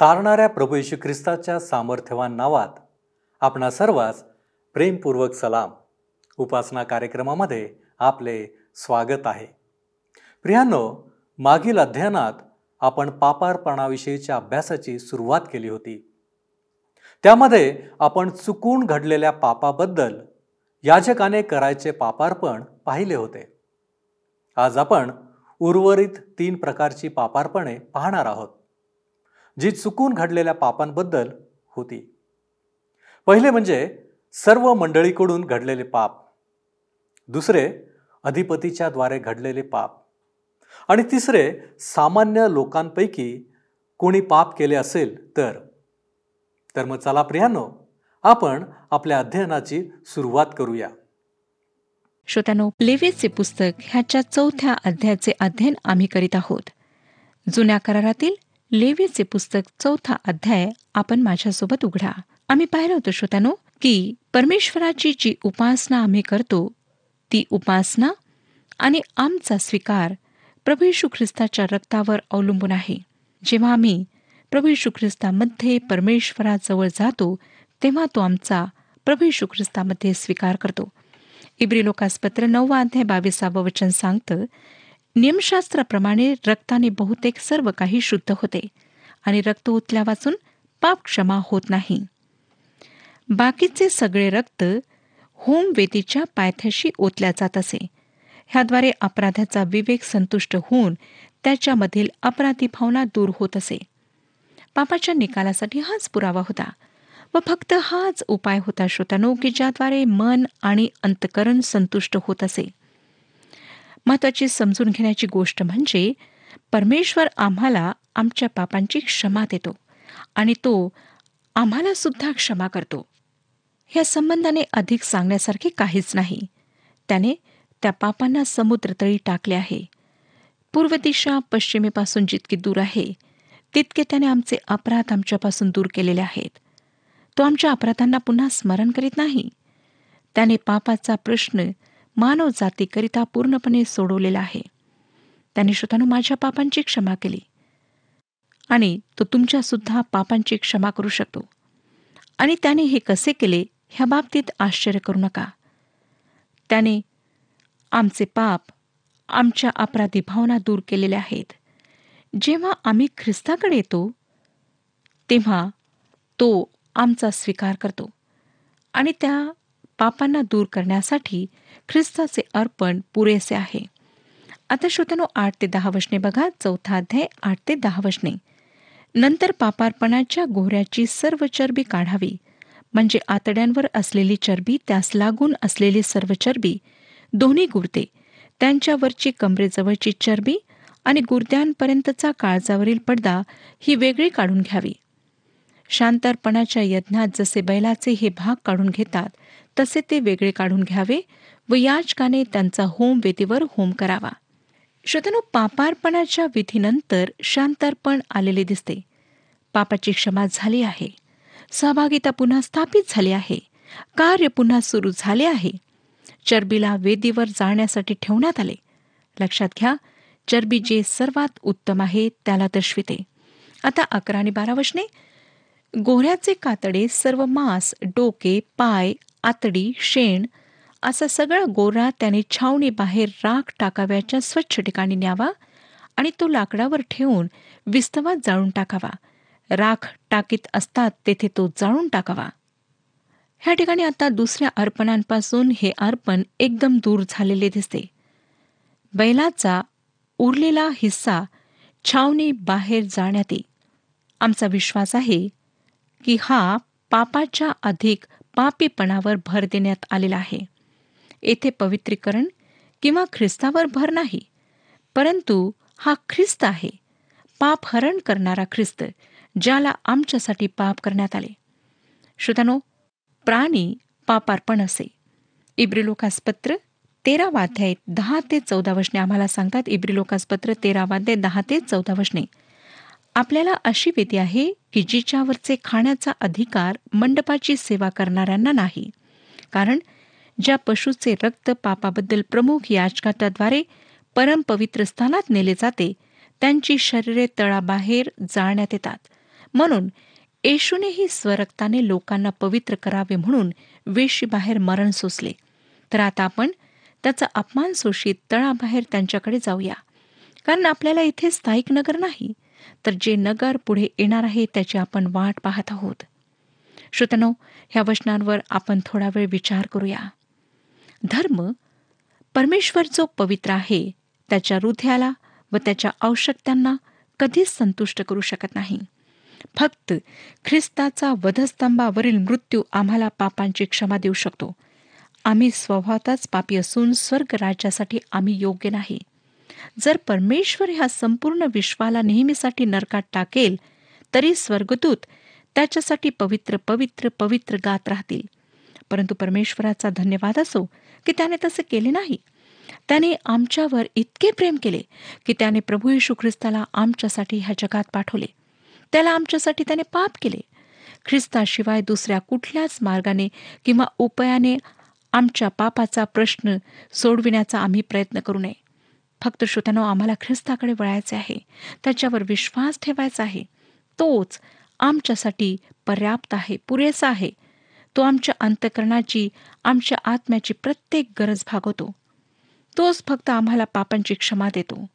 तारणाऱ्या प्रभू येशू ख्रिस्ताच्या सामर्थ्यवान नावात आपणा सर्वांस प्रेमपूर्वक सलाम. उपासना कार्यक्रमामध्ये आपले स्वागत आहे. प्रियांनो मागील अध्ययनात आपण पापारपणाविषयीच्या अभ्यासाची सुरुवात केली होती. त्यामध्ये आपण चुकून घडलेल्या पापाबद्दल याजकाने करायचे पापार्पण पाहिले होते. आज आपण उर्वरित तीन प्रकारची पापार्पणे पाहणार आहोत. जी चुकून घडलेल्या पापांबद्दल होती. पहिले म्हणजे सर्व मंडळीकडून घडलेले पाप. दुसरे अधिपतीच्या द्वारे घडलेले पाप. आणि तिसरे सामान्य लोकांपैकी कोणी पाप केले असेल तर. तर मग चला प्रियानो आपण आपल्या अध्ययनाची सुरुवात करूया. श्रोत्यानो लेवेचे पुस्तक ह्याच्या चौथ्या अध्यायाचे अध्ययन आम्ही करीत आहोत. जुन्या करारातील लेवीचे पुस्तक चौथा अध्याय आपण माझ्यासोबत उघडा. आम्ही पाहिलं होतं श्रोत्यानो की परमेश्वराची जी उपासना आम्ही करतो ती उपासना आणि आमचा स्वीकार प्रभू यशू ख्रिस्ताच्या रक्तावर अवलंबून आहे. जेव्हा आम्ही प्रभू यशू ख्रिस्तामध्ये परमेश्वराजवळ जातो तेव्हा तो आमचा प्रभू यशू ख्रिस्तामध्ये स्वीकार करतो. इब्री लोकासपत्र नववा अध्याय बावीसावं वचन सांगतं नियमशास्त्राप्रमाणे रक्ताने बहुतेक सर्व काही शुद्ध होते आणि रक्त ओतल्या वाचून पाप क्षमा होत नाही. बाकीचे सगळे रक्त होम वेदीच्या पायथ्याशी ओतल्या जात असे. ह्याद्वारे अपराधाचा विवेक संतुष्ट होऊन त्याच्यामधील अपराधी भावना दूर होत असे. पापाच्या निकालासाठी हाच पुरावा होता व फक्त हाच उपाय होता श्रोतानो की ज्याद्वारे मन आणि अंतकरण संतुष्ट होत असे. महत्वाची समजून घेण्याची गोष्ट म्हणजे परमेश्वर आम्हाला आमच्या पापांची क्षमा देतो आणि तो आम्हाला सुद्धा क्षमा करतो. या संबंधाने अधिक सांगण्यासारखे काहीच नाही. त्याने त्या पापांना समुद्रतळी टाकले आहे. पूर्व दिशा पश्चिमेपासून जितकी दूर आहे तितके त्याने आमचे अपराध आमच्यापासून दूर केलेले आहेत. तो आमच्या अपराधांना पुन्हा स्मरण करीत नाही. त्याने पापाचा प्रश्न मानव जातीकरिता पूर्णपणे सोडवलेला आहे. त्याने श्रोतानु माझ्या पापांची क्षमा केली. आणि तो तुमच्या सुद्धा पापांची क्षमा करू शकतो. आणि त्याने हे कसे केले ह्या बाबतीत आश्चर्य करू नका. त्याने आमचे पाप आमच्या अपराधी भावना दूर केलेल्या आहेत. जेव्हा आम्ही ख्रिस्ताकडे येतो तेव्हा तो आमचा स्वीकार करतो. आणि त्या पापांना दूर करण्यासाठी ख्रिस्ताचे अर्पण पुरेसे आहे. आता श्रोतनो आठ ते दहा वशने बघा चौथा अध्याय आठ ते दहा वशने नंतर पापार्पणाच्या गोऱ्याची सर्व चरबी काढावी. म्हणजे आतड्यांवर असलेली चरबी त्यास लागून असलेली सर्व चरबी दोन्ही गुर्दे त्यांच्यावरची कमरेजवळची चरबी आणि गुर्द्यांपर्यंतचा काळजावरील पडदा ही वेगळी काढून घ्यावी. शांतर्पणाच्या यज्ञात जसे बैलाचे हे भाग काढून घेतात तसे ते वेगळे काढून घ्यावे व याचकाने त्यांचा होम वेदीवर होम करावा. श्रोतनो पापार्पणाच्या विधीनंतर शांतार्पण आलेले दिसते. पापाची क्षमा झाली आहे. सहभागिता पुन्हा स्थापित झाली आहे. कार्य पुन्हा सुरू झाले आहे. चरबीला वेदीवर जाण्यासाठी ठेवण्यात आले. लक्षात घ्या चरबी जे सर्वात उत्तम आहे त्याला दर्शविते. आता अकरा आणि बारा वशने गोऱ्याचे कातडे सर्व मांस डोके पाय आतडी शेण असा सगळा गोरा त्याने छावणी बाहेर राख टाकाव्याच्या स्वच्छ ठिकाणी न्यावा आणि तो लाकडावर ठेवून विस्तवात जाळून टाकावा. राख टाकीत असतात तेथे तो जाळून टाकावा. ह्या ठिकाणी आता दुसऱ्या अर्पणांपासून हे अर्पण एकदम दूर झालेले दिसते. बैलाचा उरलेला हिस्सा छावणी बाहेर जाण्यात आमचा विश्वास आहे की हा पापाच्या अधिक पापीपणावर भर देण्यात आलेला आहे. येथे पवित्रीकरण किंवा ख्रिस्तावर भर नाही परंतु हा ख्रिस्त आहे. पाप हरण करणारा ख्रिस्त ज्याला आमच्यासाठी पाप करण्यात आले. श्रोतानो प्राणी पापार्पण असे. इब्रिलोकासपत्र तेरा वाध्याय दहा ते चौदा वशने आम्हाला सांगतात. इब्रिलोकासपत्र तेरा वाध्याय दहा ते चौदा वशने आपल्याला अशी विधी आहे की जिच्यावरचे खाण्याचा अधिकार मंडपाची सेवा करणाऱ्यांना नाही. कारण ज्या पशुचे रक्त पापाबद्दल प्रमुख याचकाद्वारे परमपवित्र स्थानात नेले जाते त्यांची शरीरे तळाबाहेर जाळण्यात येतात. म्हणून येशूनेही स्वरक्ताने लोकांना पवित्र करावे म्हणून वेशीबाहेर मरण सोसले. तर आता आपण त्याचा अपमान सोशीत तळाबाहेर त्यांच्याकडे जाऊया. कारण आपल्याला इथे स्थायिक नगर नाही. तर जे नगर पुढे येणार आहे त्याची आपण वाट पाहत आहोत. श्रोतनो ह्या वचनांवर आपण थोडा वेळ विचार करूया. धर्म परमेश्वर जो पवित्र आहे त्याच्या हृदयाला व त्याच्या आवश्यकतांना कधीच संतुष्ट करू शकत नाही. फक्त ख्रिस्ताचा वधस्तंभावरील मृत्यू आम्हाला पापांची क्षमा देऊ शकतो. आम्ही स्वभावताच पापी असून स्वर्ग राज्यासाठी आम्ही योग्य नाही. जर परमेश्वर ह्या संपूर्ण विश्वाला नेहमीसाठी नरकात टाकेल तरी स्वर्गदूत त्याच्यासाठी पवित्र पवित्र पवित्र गात राहतील. परंतु परमेश्वराचा धन्यवाद असो की त्याने तसे केले नाही. त्याने आमच्यावर इतके प्रेम केले की त्याने प्रभू येशू ख्रिस्ताला आमच्यासाठी ह्या जगात पाठवले. त्याला आमच्यासाठी त्याने पाप केले. ख्रिस्ताशिवाय दुसऱ्या कुठल्याच मार्गाने किंवा उपायाने आमच्या पापाचा प्रश्न सोडविण्याचा आम्ही प्रयत्न करू नये. फक्त श्रोत्यानो आम्हाला ख्रिस्ताकडे वळायचे आहे. त्याच्यावर विश्वास ठेवायचा आहे. तोच आमच्यासाठी पर्याप्त आहे पुरेसा आहे. तो आमच्या अंतकरणाची आमच्या आत्म्याची प्रत्येक गरज भागवतो. तोच फक्त आम्हाला पापांची क्षमा देतो.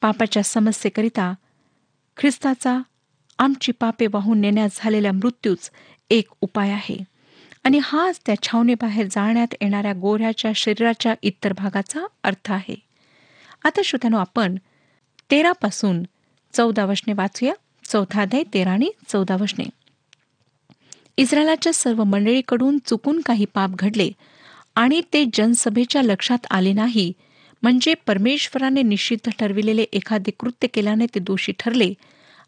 पापाच्या समस्येकरिता ख्रिस्ताचा आमची पापे वाहून नेण्यास झालेल्या मृत्यूच एक उपाय आहे. आणि हाच त्या छावणीबाहेर जाळण्यात येणाऱ्या गोऱ्याच्या शरीराच्या इतर भागाचा अर्थ आहे. आता श्रोत्यानो आपण तेरापासून चौदा वशने वाचूया. चौथा अध्याय तेरा आणि चौदा वशने. इस्रायलाच्या सर्व मंडळीकडून चुकून काही पाप घडले आणि ते जनसभेच्या लक्षात आले नाही. म्हणजे परमेश्वराने निषिद्ध ठरविलेले एखादे कृत्य केल्याने ते दोषी ठरले.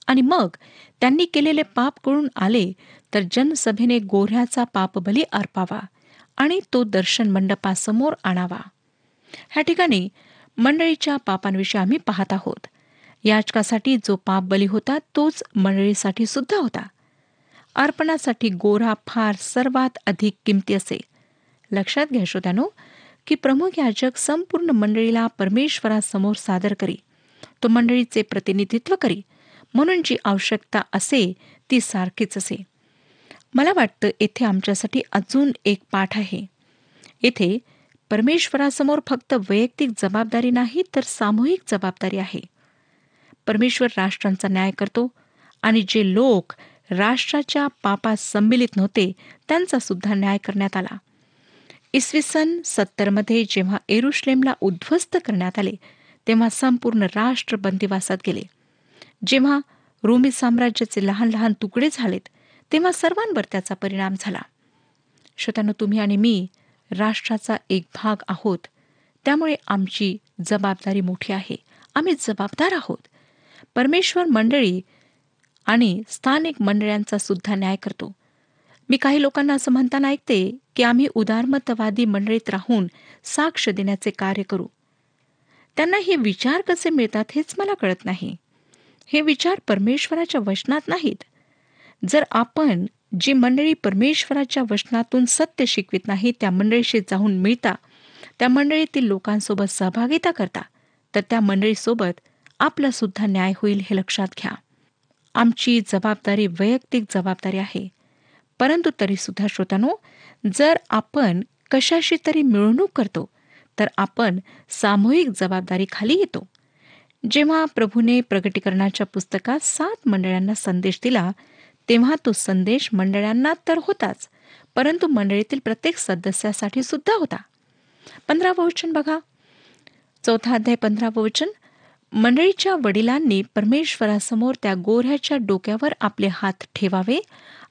आणि मग त्यांनी केलेले पाप कळून आले तर जनसभेने गोऱ्ह्याचा पापबली अर्पावा आणि तो दर्शन मंडपासमोर आणावा. ह्या ठिकाणी मंडळीच्या पापांविषयी आम्ही पाहत आहोत. याचकासाठी जो पाप बली होता तोच मंडळीसाठी सुद्धा होता. अर्पणासाठी गोरा फार सर्वात अधिक किमती असे. लक्षात घ्या श्रोत्यानो की प्रमुख याजक संपूर्ण मंडळीला परमेश्वरासमोर सादर करी. तो मंडळीचे प्रतिनिधित्व करी. म्हणून जी आवश्यकता असे ती सारखीच असे. मला वाटतं येथे आमच्यासाठी अजून एक पाठ आहे. येथे परमेश्वरासमोर फक्त वैयक्तिक जबाबदारी नाही तर सामूहिक जबाबदारी आहे. परमेश्वर राष्ट्रांचा न्याय करतो आणि जे लोक राष्ट्राच्या पापात संमिलित नव्हते त्यांचा सुद्धा न्याय करण्यात आला. इसवी सन सत्तरमध्ये जेव्हा एरुश्लेमला उद्ध्वस्त करण्यात आले तेव्हा संपूर्ण राष्ट्र बंदिवासात गेले. जेव्हा रोमी साम्राज्याचे लहान लहान तुकडे झालेत तेव्हा सर्वांवर त्याचा परिणाम झाला. श्रोत्यानं तुम्ही आणि मी राष्ट्राचा एक भाग आहोत. त्यामुळे आमची जबाबदारी मोठी आहे. आम्ही जबाबदार आहोत. परमेश्वर मंडळी आणि स्थानिक मंडळांचा सुद्धा न्याय करतो. मी काही लोकांना असं म्हणताना ऐकते की आम्ही उदारमतवादी मंडळीत राहून साक्ष देण्याचे कार्य करू. त्यांना हे विचार कसे मिळतात हेच मला कळत नाही. हे विचार परमेश्वराच्या वचनात नाहीत. जर आपण जी मंडळी परमेश्वराच्या वचनातून सत्य शिकवित नाही त्या मंडळीशी जाऊन मिळता. त्या मंडळीतील लोकांसोबत सहभागिता करता. तर त्या मंडळीसोबत आपला सुद्धा न्याय होईल हे लक्षात घ्या. आमची जबाबदारी वैयक्तिक जबाबदारी आहे. परंतु तरी सुद्धा श्रोतानो जर आपण कशाशी तरी मिळवणूक करतो तर आपण सामूहिक जबाबदारी खाली येतो जेव्हा प्रभूने प्रगटीकरणाच्या पुस्तकात सात मंडळांना संदेश दिला तेव्हा तो संदेश मंडळांना तर होताच परंतु मंडळीतील प्रत्येक सदस्यासाठी सुद्धा होता. पंधरावं वचन बघा. चौथा अध्याय पंधरावं वचन. मंडळीच्या वडिलांनी परमेश्वरासमोर त्या गोऱ्याच्या डोक्यावर आपले हात ठेवावे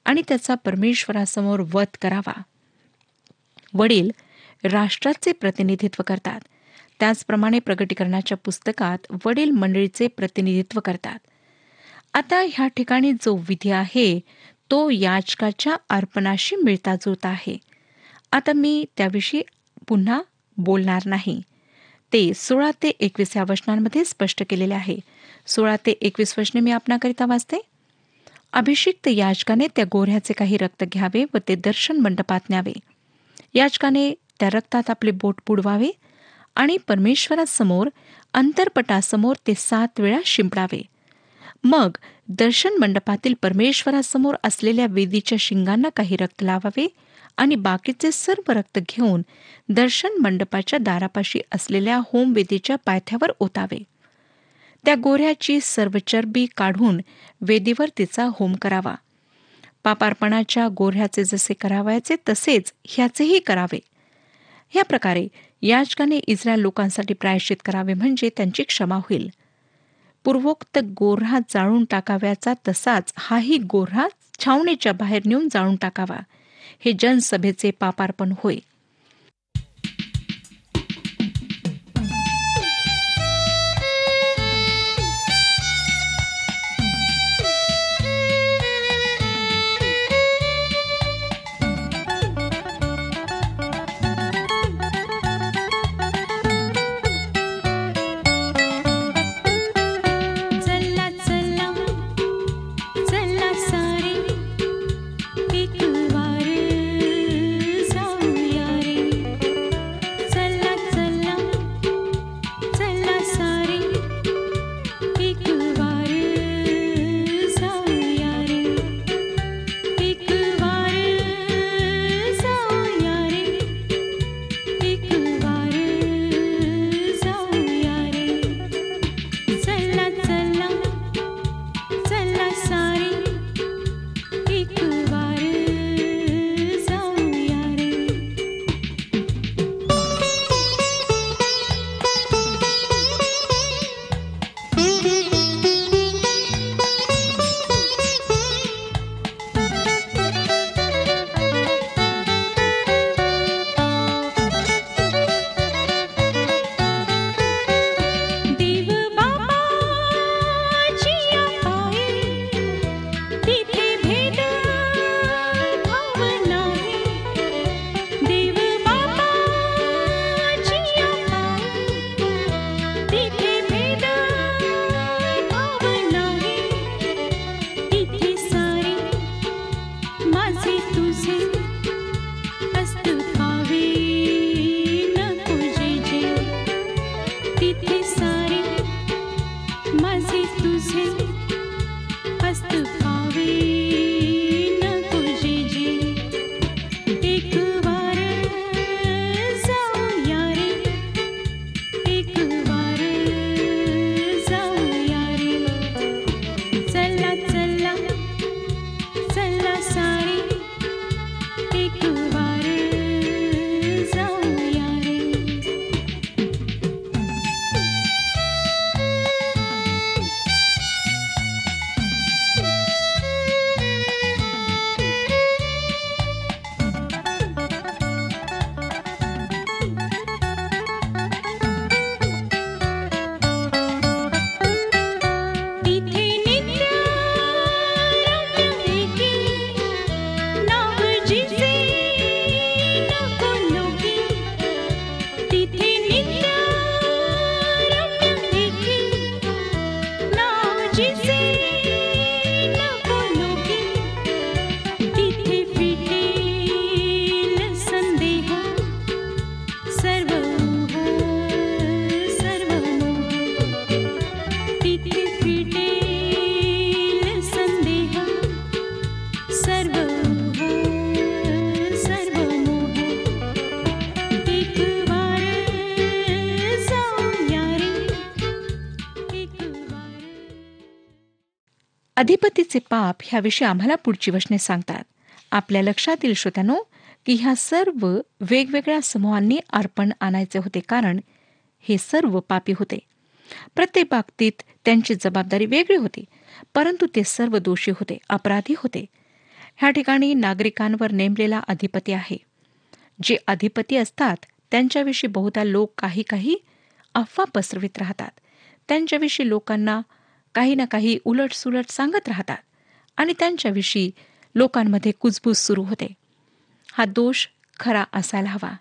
आणि त्याचा परमेश्वरासमोर वध करावा. वडील राष्ट्राचे प्रतिनिधित्व करतात. त्याचप्रमाणे प्रगटीकरणाच्या पुस्तकात वडील मंडळीचे प्रतिनिधित्व करतात. आता ह्या ठिकाणी जो विधी आहे तो याचकाच्या अर्पणाशी मिळता जुळता आहे. आता मी त्याविषयी पुन्हा बोलणार नाही. ते सोळा ते एकवीस या वचनांमध्ये स्पष्ट केलेले आहे. सोळा ते एकवीस वचने मी आपणाकरिता वाचते. अभिषिक्त याचकाने त्या गोऱ्ह्याचे काही रक्त घ्यावे व ते दर्शन मंडपात न्यावे. याचकाने त्या रक्तात आपले बोट बुडवावे आणि परमेश्वरासमोर अंतरपटासमोर ते सात वेळा शिंपडावे. मग दर्शन मंडपातील परमेश्वरासमोर असलेल्या वेदीच्या शिंगांना काही रक्त लावावे आणि बाकीचे सर्व रक्त घेऊन दर्शन मंडपाच्या दारापाशी असलेल्या होमवेदीच्या पायथ्यावर ओतावे. त्या गोऱ्याची सर्व चरबी काढून वेदीवर तिचा होम करावा. पापार्पणाच्या गोऱ्ह्याचे जसे करावायचे तसेच ह्याचेही करावे. या प्रकारे याचकाने इस्रायल लोकांसाठी प्रायश्चित करावे म्हणजे त्यांची क्षमा होईल. पूर्वोक्त गोऱ्हा जाळून टाकाव्याचा तसाच हाही गोऱ्हा छावणीच्या बाहेर नेऊन जाळून टाकावा. हे जनसभेचे पापार्पण होय. अधिपतीचे पाप ह्याविषयी आम्हाला पुढची वचने सांगतात. आपल्या लक्षात येईल श्रोत्यानो की ह्या सर्व वेगवेगळ्या समूहांनी अर्पण आणायचे होते कारण हे सर्व पापी होते. प्रत्येक बाबतीत त्यांची जबाबदारी वेगळी होती परंतु ते सर्व दोषी होते अपराधी होते. ह्या ठिकाणी नागरिकांवर नेमलेला अधिपती आहे. जे अधिपती असतात त्यांच्याविषयी बहुधा लोक काही काही अफवा पसरवित राहतात. त्यांच्याविषयी लोकांना काही ना काही उलटसुलट सांगत राहतात आणि त्यांच्याविषयी लोकांमध्ये कुजबूज सुरू होते. हा दोष खरा असायला हवा.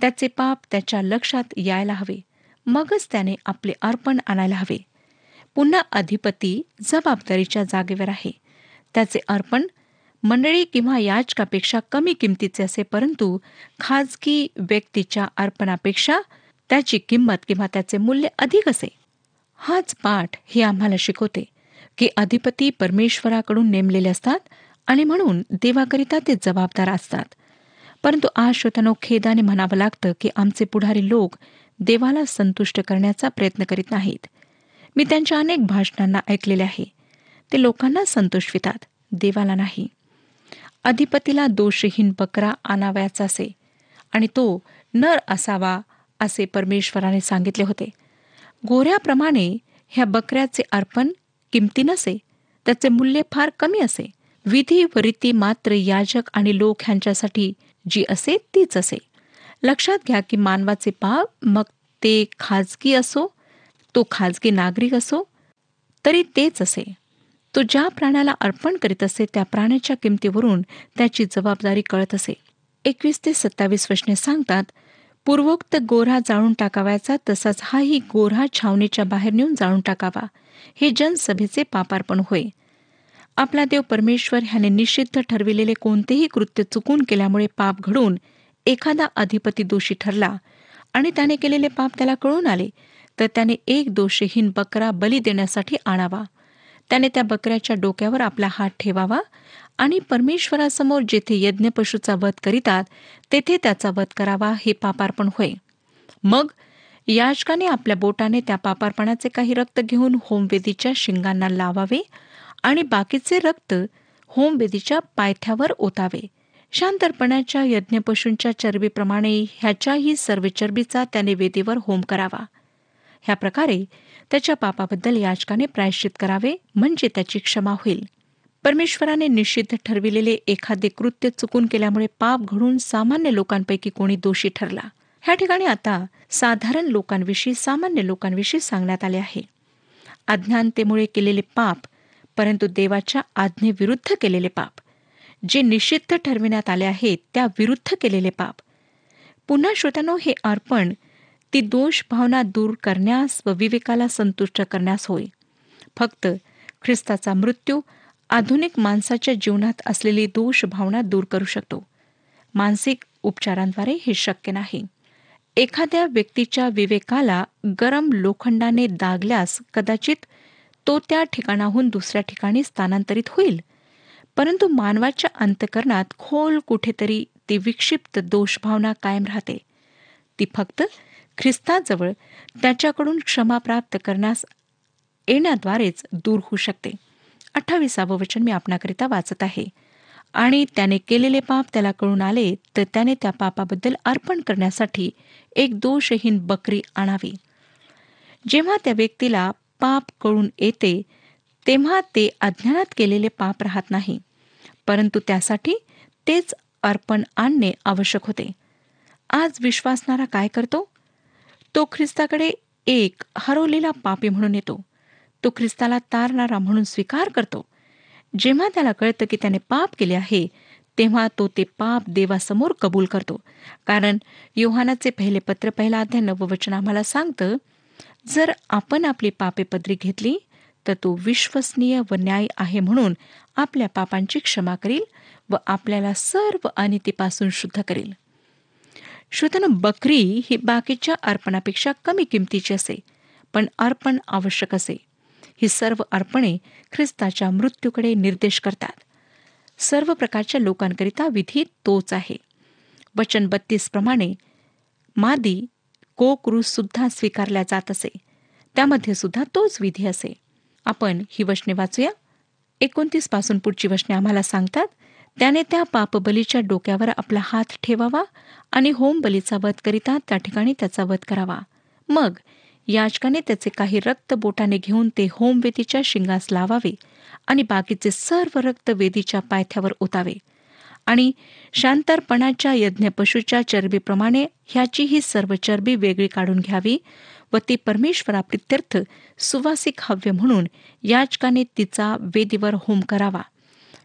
त्याचे पाप त्याच्या लक्षात यायला हवे. मगच त्याने आपले अर्पण आणायला हवे. पुन्हा अधिपती जबाबदारीच्या जागेवर आहे. त्याचे अर्पण मंडळी किंवा याचकापेक्षा कमी किमतीचे असे परंतु खाजगी व्यक्तीच्या अर्पणापेक्षा त्याची किंमत किंवा त्याचे मूल्य अधिक असे. हाच पाठ हे आम्हाला शिकवते की अधिपती परमेश्वराकडून नेमलेले असतात आणि म्हणून देवाकरिता ते जबाबदार असतात. परंतु आज श्रोत्यानो खेदाने म्हणावं लागतं की आमचे पुढारी लोक देवाला संतुष्ट करण्याचा प्रयत्न करीत नाहीत. मी त्यांच्या अनेक भाषणांना ऐकलेले आहे. ते लोकांना संतोषवितात देवाला नाही. अधिपतीला दोषहीन बकरा आणावयाचा असे आणि तो नर असावा असे परमेश्वराने सांगितले होते. गोऱ्याप्रमाणे ह्या बकऱ्याचे अर्पण किमती नसे त्याचे मूल्य फार कमी असे. विधी व रीती मात्र याजक आणि लोक ह्यांच्यासाठी जी असे तीच असे. लक्षात घ्या की मानवाचे पाप मग ते खाजगी असो तो खाजगी नागरिक असो तरी तेच असे. तो ज्या प्राण्याला अर्पण करीत असे त्या प्राण्याच्या किमतीवरून त्याची जबाबदारी कळत असे. एकवीस ते सत्तावीस वशने सांगतात पूर्वोक्त गोरा जाळून टाकावायचा तसाच हाही गोरा छावणीच्या बाहेर नेऊन जाळून टाकावा. हे जनसभेचे पापार्पण होय. आपला देव परमेश्वर ह्याने निषिद्ध ठरविलेले कोणतेही कृत्य चुकून केल्यामुळे पाप घडून एखादा अधिपती दोषी ठरला आणि त्याने केलेले पाप त्याला कळून आले तर त्याने एक दोषहीन बकरा बली देण्यासाठी आणावा. त्याने त्या बकऱ्याच्या डोक्यावर आपला हात ठेवावा आणि परमेश्वरासमोर जेथे यज्ञपशूचा वध करीतात तेथे त्याचा वध करावा हे पापार्पण होय. मग याचकाने आपल्या बोटाने त्या पापार्पणाचे काही रक्त घेऊन होमवेदीच्या शिंगांना लावावे आणि बाकीचे रक्त होमवेदीच्या पायथ्यावर ओतावे. शांतर्पणाच्या यज्ञपशूंच्या चरबीप्रमाणे ह्याच्याही सर्व चरबीचा त्याने वेदीवर होम करावा. ह्या प्रकारे त्याच्या पापाबद्दल याचकाने प्रायश्चित करावे म्हणजे त्याची क्षमा होईल. परमेश्वराने निषिद्ध ठरविलेले एखादे कृत्य चुकून केल्यामुळे पाप घडून सामान्य लोकांपैकी कोणी दोषी ठरला. ह्या ठिकाणी आता साधारण लोकांविषयी सामान्य लोकांविषयी सांगण्यात आले आहे. अज्ञानतेमुळे केलेले पाप परंतु देवाच्या आज्ञेविरुद्ध केलेले पाप. जे निषिद्ध ठरविण्यात आले आहेत त्या विरुद्ध केलेले पाप. पुन्हा श्रोत्यानो हे अर्पण ती दोष भावना दूर करण्यास व विवेकाला संतुष्ट करण्यास होय. फक्त ख्रिस्ताचा मृत्यू आधुनिक माणसाच्या जीवनात असलेली दोष भावना दूर करू शकतो. मानसिक उपचारांद्वारे हे शक्य नाही. एखाद्या व्यक्तीच्या विवेकाला गरम लोखंडाने दागल्यास कदाचित तो त्या ठिकाणाहून दुसऱ्या ठिकाणी स्थानांतरित होईल. परंतु मानवाच्या अंतकरणात खोल कुठेतरी ती विक्षिप्त दोषभावना कायम राहते. ती फक्त ख्रिस्ताजवळ त्याच्याकडून क्षमा प्राप्त करण्यास येण्याद्वारेच दूर होऊ शकते. अठ्ठावीसावं वचन मी आपणाकरिता वाचत आहे. आणि त्याने केलेले पाप त्याला कळून आले तर त्याने त्या पापाबद्दल अर्पण करण्यासाठी एक दोषहीन बकरी आणावी. जेव्हा त्या व्यक्तीला पाप कळून येते तेव्हा ते अज्ञानात केलेले पाप राहत नाही परंतु त्यासाठी तेच अर्पण आणणे आवश्यक होते. आज विश्वासणारा काय करतो? तो ख्रिस्ताकडे एक हरवलेला पापी म्हणून येतो. तो ख्रिस्ताला तारणारा म्हणून स्वीकार करतो. जेव्हा त्याला कळतं की त्याने पाप केले आहे तेव्हा तो ते पाप देवासमोर कबूल करतो. कारण योहानाचे पहिले पत्र पहिला अध्याय नववचन आम्हाला सांगतं जर आपण आपली पापे पदरी घेतली तर तो विश्वसनीय व न्याय आहे म्हणून आपल्या पापांची क्षमा करील व आपल्याला सर्व अनितीपासून शुद्ध करेल. श्रोतनं बकरी ही बाकीच्या अर्पणापेक्षा कमी किमतीची असे पण अर्पण आवश्यक असे. ही सर्व अर्पणे ख्रिस्ताच्या मृत्यूकडे निर्देश करतात. सर्व प्रकारच्या लोकांकरिता विधी तोच आहे. वचन बत्तीस प्रमाणे मादी कोक्रूस सुद्धा स्वीकारल्या जात असे. त्यामध्ये सुद्धा तोच विधी असे. आपण ही वचने वाचूया. एकोणतीसपासून पुढची वचने आम्हाला सांगतात त्याने त्या पापबलीच्या डोक्यावर आपला हात ठेवावा आणि होम बलीचा वध करिता त्या ठिकाणी त्याचा वध करावा. मग याचकाने त्याचे काही रक्त बोटाने घेऊन ते होम वेदीच्या शिंगास लावावे आणि बाकीचे सर्व रक्त वेदीच्या पायथ्यावर ओतावे. आणि शांतरपणाच्या यज्ञपशूच्या चरबीप्रमाणे ह्याची ही सर्व चरबी वेगळी काढून घ्यावी व ती परमेश्वराप्रित्यर्थ सुवासिक हव्य म्हणून याचकाने तिचा वेदीवर होम करावा.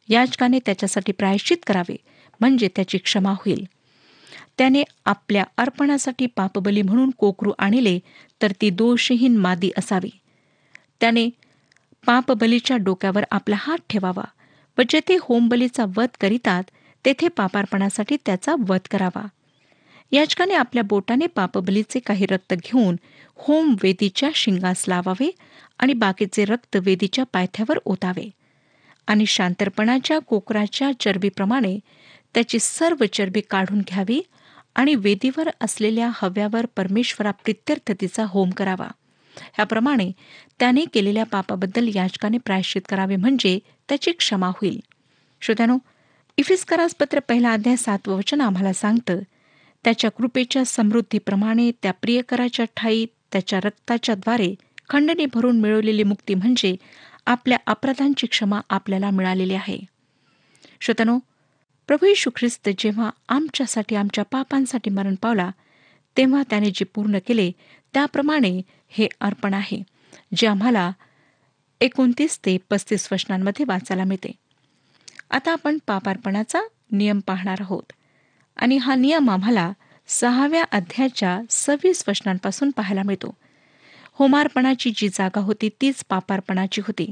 याचकाने त्याच्यासाठी प्रायश्चित करावे म्हणजे त्याची क्षमा होईल. त्याने आपल्या अर्पणासाठी पापबली म्हणून कोकरू आणले तर ती दोषहीन मादी असावी. त्याने पापबलीच्या डोक्यावर आपला हात ठेवावा व जेथे होमबलीचा वध करीतात तेथे पापार्पणासाठी त्याचा वध करावा. याचकाने आपल्या बोटाने पापबलीचे काही रक्त घेऊन होम वेदीच्या शिंगास लावावे आणि बाकीचे रक्त वेदीच्या पायथ्यावर ओतावे. आणि शांतरपणाच्या कोकराच्या चरबीप्रमाणे त्याची सर्व चरबी काढून घ्यावी आणि वेदीवर असलेल्या हव्यावर परमेश्वरा प्रित्यर्थतेचा होम करावा. ह्याप्रमाणे त्याने केलेल्या पापाबद्दल याचकाने प्रायश्चित करावे म्हणजे त्याची क्षमा होईल. श्रोत्यानो इफिस्करास पत्र पहिला अध्याय सातवं वचन आम्हाला सांगतं त्याच्या कृपेच्या समृद्धीप्रमाणे त्या प्रियकराच्या ठाई त्याच्या रक्ताच्या द्वारे खंडने भरून मिळवलेली मुक्ती म्हणजे आपल्या अपराधांची क्षमा आपल्याला मिळालेली आहे. श्रोत्यानो प्रभू येशू ख्रिस्त जेव्हा आमच्यासाठी आमच्या पापांसाठी मरण पावला तेव्हा त्याने जे पूर्ण केले त्याप्रमाणे हे अर्पण आहे जे आम्हाला एकोणतीस ते पस्तीस वचनांमध्ये वाचायला मिळते. आता आपण पापार्पणाचा नियम पाहणार आहोत. आणि हा नियम आम्हाला सहाव्या अध्यायाच्या सव्वीस वचनांपासून पाहायला मिळतो. होमार्पणाची जी जागा होती तीच पापार्पणाची होती.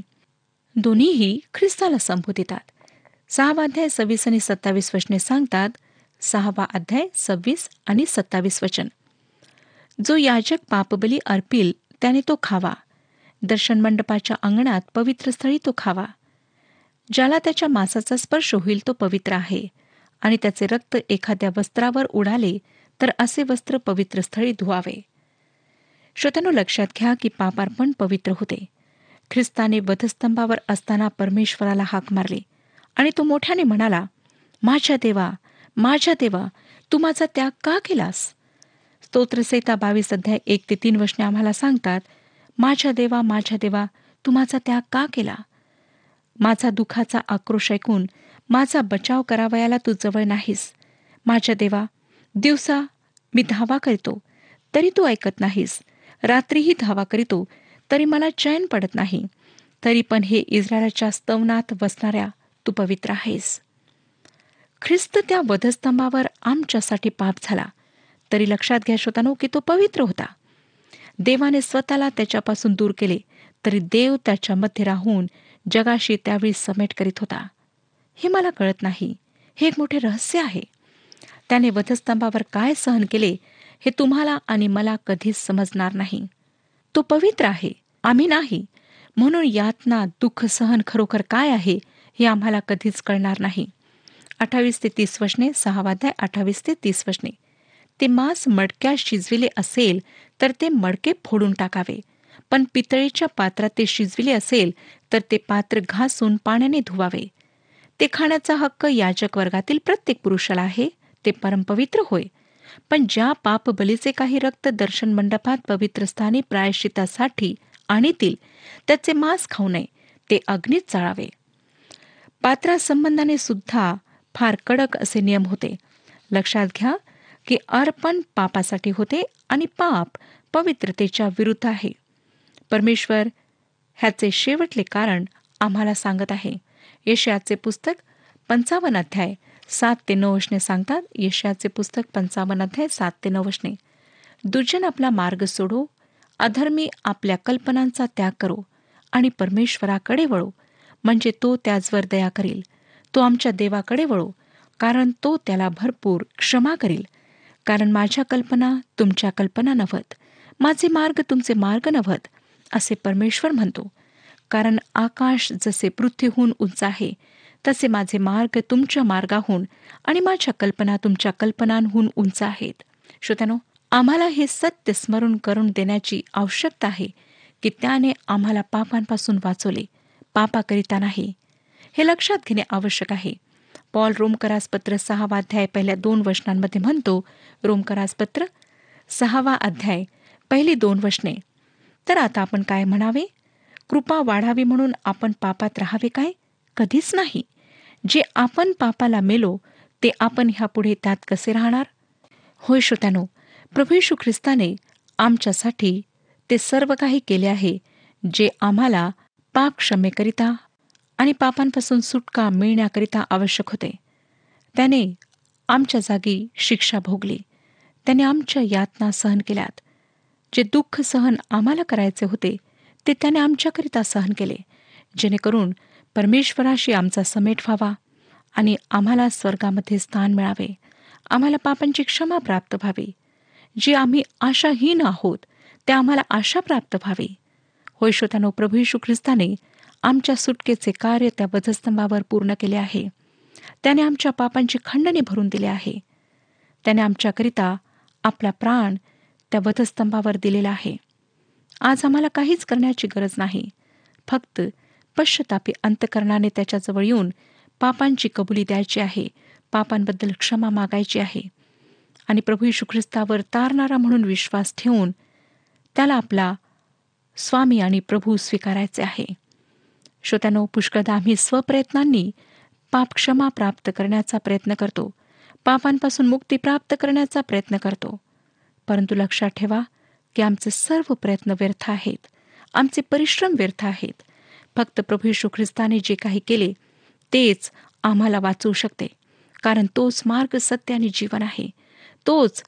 दोन्हीही ख्रिस्ताला संबोधितात. सहावा अध्याय सव्वीस आणि सत्तावीस वचने सांगतात सहावा अध्याय सव्वीस आणि सत्तावीस वचन. जो याजक पापबली अर्पील त्याने तो खावा. दर्शन मंडपाच्या अंगणात पवित्र स्थळी तो खावा. ज्याला त्याच्या मासाचा स्पर्श होईल तो पवित्र आहे. आणि त्याचे रक्त एखाद्या वस्त्रावर उडाले तर असे वस्त्र पवित्र स्थळी धुवावे. श्रोत्यानो लक्षात घ्या की पापार्पण पवित्र होते. ख्रिस्ताने वधस्तंभावर असताना परमेश्वराला हाक मारली. आणि तो मोठ्याने म्हणाला माझ्या देवा माझ्या देवा तू माझा त्याग का केलास? स्तोत्रसेता बावीस अध्याय एक ते तीन वशने आम्हाला सांगतात माझ्या देवा माझ्या देवा तू माझा त्याग का केला? माझा दुखाचा आक्रोश ऐकून माझा बचाव करावयाला तू जवळ नाहीस. माझ्या देवा दिवसा मी धावा करतो तरी तू ऐकत नाहीस. रात्रीही धावा करीतो तरी मला चैन पडत नाही. तरी पण हे इस्रायलाच्या स्तवनात बसणाऱ्या तू पवित्र आहेस. ख्रिस्त त्या वधस्तंभावर आमच्यासाठी पाप झाला. तरी लक्षात घ्या श्रोतानो की तो पवित्र होता. देवाने स्वतःला त्याच्यापासून दूर केले तरी देव त्याच्यामध्ये राहून जगाशी त्यावेळी समेट करीत होता. हे मला कळत नाही. हे एक मोठे रहस्य आहे. त्याने वधस्तंभावर काय सहन केले हे तुम्हाला आणि मला कधीच समजणार नाही. तो पवित्र आहे. आम्ही नाही. म्हणून यातना दुःख सहन खरोखर काय आहे हे आम्हाला कधीच कळणार नाही. अठ्ठावीस ते तीस वचने सहावाध्याय अठ्ठावीस ते तीस वचने ते मांस मडक्यात शिजविले असेल तर ते मडके फोडून टाकावे. पण पितळीच्या पात्रात ते शिजविले असेल तर ते पात्र घासून पाण्याने धुवावे. ते खाण्याचा हक्क याजक वर्गातील प्रत्येक पुरुषाला आहे ते परमपवित्र होय. पण ज्या पाप बलीचे काही रक्त दर्शन मंडपात पवित्र स्थानी प्रायश्चितासाठी आणतील त्याचे मांस खाऊ नये ते अग्नीत चाळावे. पात्रासंबंधाने सुद्धा फार कडक असे नियम होते. लक्षात घ्या की अर्पण पापासाठी होते आणि पाप पवित्रतेच्या विरुद्ध आहे. परमेश्वर ह्याचे शेवटले कारण आम्हाला सांगत आहे. यशयाचे पुस्तक पंचावन्न अध्याय सात ते नऊ वशने सांगतात. यशयाचे पुस्तक पंचावन्न अध्याय सात ते नऊ वशने दुर्जन आपला मार्ग सोडो अधर्मी आपल्या कल्पनांचा त्याग करो आणि परमेश्वराकडे वळो. म्हणजे तो त्याचवर दया करील. तो आमच्या देवाकडे वळो कारण तो त्याला भरपूर क्षमा करील. कारण माझ्या कल्पना तुमच्या कल्पना नव्हत. माझे मार्ग तुमचे मार्ग नव्हत असे परमेश्वर म्हणतो. कारण आकाश जसे पृथ्वीहून उंच आहे तसे माझे मार्ग तुमच्या मार्गाहून आणि माझ्या कल्पना तुमच्या कल्पनांहून उंच आहेत. श्रोत्यानो आम्हाला हे सत्य स्मरण करून देण्याची आवश्यकता आहे की त्याने आम्हाला पापांपासून वाचवले. पापाकरिता नाही हे लक्षात घेणे आवश्यक आहे. पॉल रोमकरासपत्र सहावा अध्याय पहिल्या दोन वचनांमध्ये म्हणतो रोमकरासपत्र सहावा अध्याय पहिली दोन वचने. तर आता आपण काय म्हणावे? कृपा वाढावी म्हणून आपण पापात राहावे काय? कधीच नाही. जे आपण पापाला मेलो ते आपण ह्यापुढे त्यात कसे राहणार? होय श्रोत्यानो प्रभू ख्रिस्ताने आमच्यासाठी ते सर्व काही केले आहे जे आम्हाला पाप क्षमेकरिता आणि पापांपासून सुटका मिळण्याकरिता आवश्यक होते. त्याने आमच्या जागी शिक्षा भोगली. त्याने आमच्या यातना सहन केल्यात. जे दुःख सहन आम्हाला करायचे होते ते त्याने आमच्याकरिता सहन केले. जेणेकरून परमेश्वराशी आमचा समेट व्हावा आणि आम्हाला स्वर्गामध्ये स्थान मिळावे. आम्हाला पापांची क्षमा प्राप्त व्हावी. जी आम्ही आशाहीन आहोत त्या आम्हाला आशा प्राप्त व्हावी. होय श्रोत्यानो प्रभू यशू ख्रिस्ताने आमच्या सुटकेचे कार्य त्या वधस्तंभावर पूर्ण केले आहे. त्याने आमच्या पापांची खंडणी भरून दिली आहे. त्याने आमच्याकरिता आपला प्राण त्या वधस्तंभावर दिलेला आहे. आज आम्हाला काहीच करण्याची गरज नाही. फक्त पश्चतापी अंतकरणाने त्याच्याजवळ येऊन पापांची कबुली द्यायची आहे पापांबद्दल क्षमा मागायची आहे. आणि प्रभू यशू ख्रिस्तावर तारणारा म्हणून विश्वास ठेवून त्याला आपला स्वामी आणि प्रभू स्वीकारायचे आहे. श्रोत्यानो पुष्कळदा आम्ही स्वप्रयत्नांनी पापक्षमा प्राप्त करण्याचा प्रयत्न करतो. पापांपासून मुक्ती प्राप्त करण्याचा प्रयत्न करतो. परंतु लक्षात ठेवा की आमचे सर्व प्रयत्न व्यर्थ आहेत. आमचे परिश्रम व्यर्थ आहेत. फक्त प्रभू यशू ख्रिस्ताने जे काही केले तेच आम्हाला वाचवू शकते. कारण तोच मार्ग सत्य आणि जीवन आहे. तोच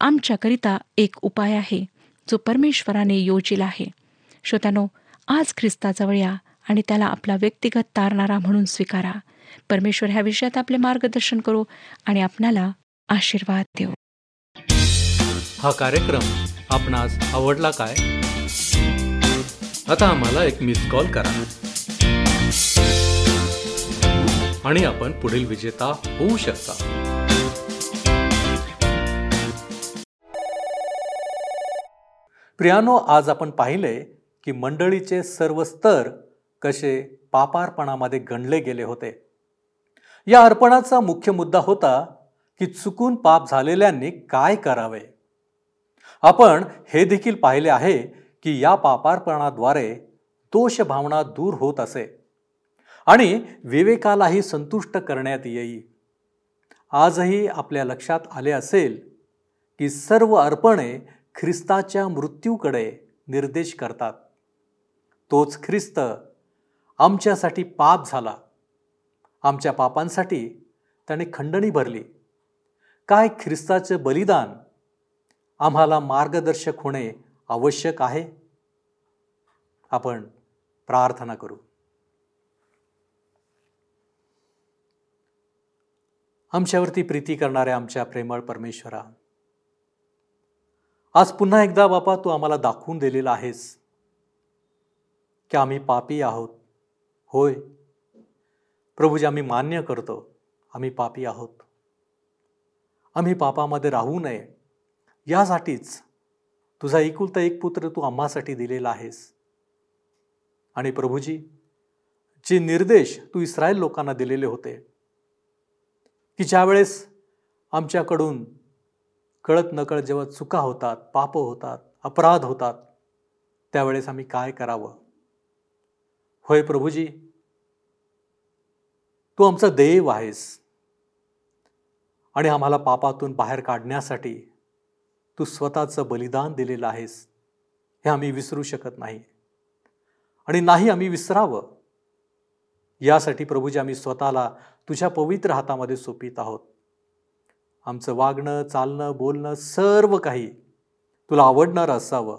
आमच्याकरिता एक उपाय आहे. जो परमेश्वराने योजिला आहे. श्रोत्यानो आज ख्रिस्ताजवळ या आणि त्याला आपला व्यक्तिगत तारणारा म्हणून स्वीकारा. परमेश्वर ह्या विषयात आपले मार्गदर्शन करू आणि आपणाला आशीर्वाद देऊ हा कार्यक्रम आपणास आवडला काय? आता आम्हाला एक मिस कॉल करा. आणि आपण पुढील विजेता होऊ शकता. प्रियानो आज आपण पाहिले की मंडळीचे सर्व स्तर कसे पापार्पणामध्ये गणले गेले होते. या अर्पणाचा मुख्य मुद्दा होता की चुकून पाप झालेल्यांनी काय करावे. आपण हे देखील पाहिले आहे की या पापार्पणाद्वारे दोष भावना दूर होत असे आणि विवेकालाही संतुष्ट करण्यात येई. आजही आपल्या लक्षात आले असेल की सर्व अर्पणे ख्रिस्ताच्या मृत्यूकडे निर्देश करतात. तोच ख्रिस्त आमच्यासाठी पाप झाला. आमच्या पापांसाठी त्याने खंडणी भरली. काय ख्रिस्ताचं बलिदान आम्हाला मार्गदर्शक होणे आवश्यक आहे? आपण प्रार्थना करू. आमच्यावरती प्रीती करणाऱ्या आमच्या प्रेमळ परमेश्वरा आज पुन्हा एकदा बापा तू आम्हाला दाखवून दिलेला आहेस की आम्ही पापी आहोत. होय. प्रभूजी आम्ही मान्य करतो आम्ही पापी आहोत. आम्ही पापामध्ये राहू नये. यासाठीच तुझा एकुलता एक पुत्र तू आम्हासाठी दिलेला आहेस. आणि प्रभूजी जे निर्देश तू इस्रायल लोकांना दिलेले होते की ज्यावेळेस आमच्याकडून कळत नकळत जेव्हा चुका होतात पाप होतात अपराध होतात त्यावेळेस आम्ही काय करावं? होय प्रभूजी तू आमचा देव आहेस आणि आम्हाला पापातून बाहेर काढण्यासाठी तू स्वतःचं बलिदान दिलेलं आहेस हे आम्ही विसरू शकत नाही. आणि नाही आम्ही विसरावं. यासाठी प्रभूजी आम्ही स्वतःला तुझ्या पवित्र हातामध्ये सोपित आहोत. आमचं वागणं चालणं बोलणं सर्व काही तुला आवडणारं असावं.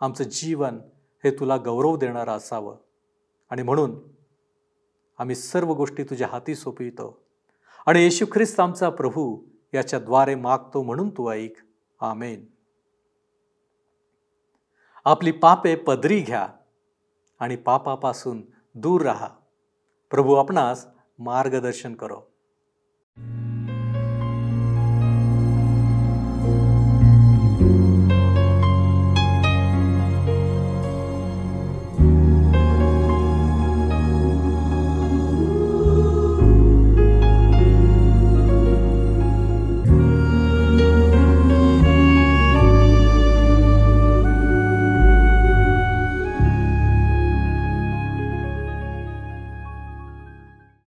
आमचं जीवन हे तुला गौरव देणारं असावं. आणि म्हणून आम्ही सर्व गोष्टी तुझ्या हाती सोपवितो. आणि येशू ख्रिस्त आमचा प्रभू याच्याद्वारे मागतो म्हणून तू ऐक. आमेन. आपली पापे पदरी घ्या आणि पापापासून दूर राहा. प्रभू आपणास मार्गदर्शन करो.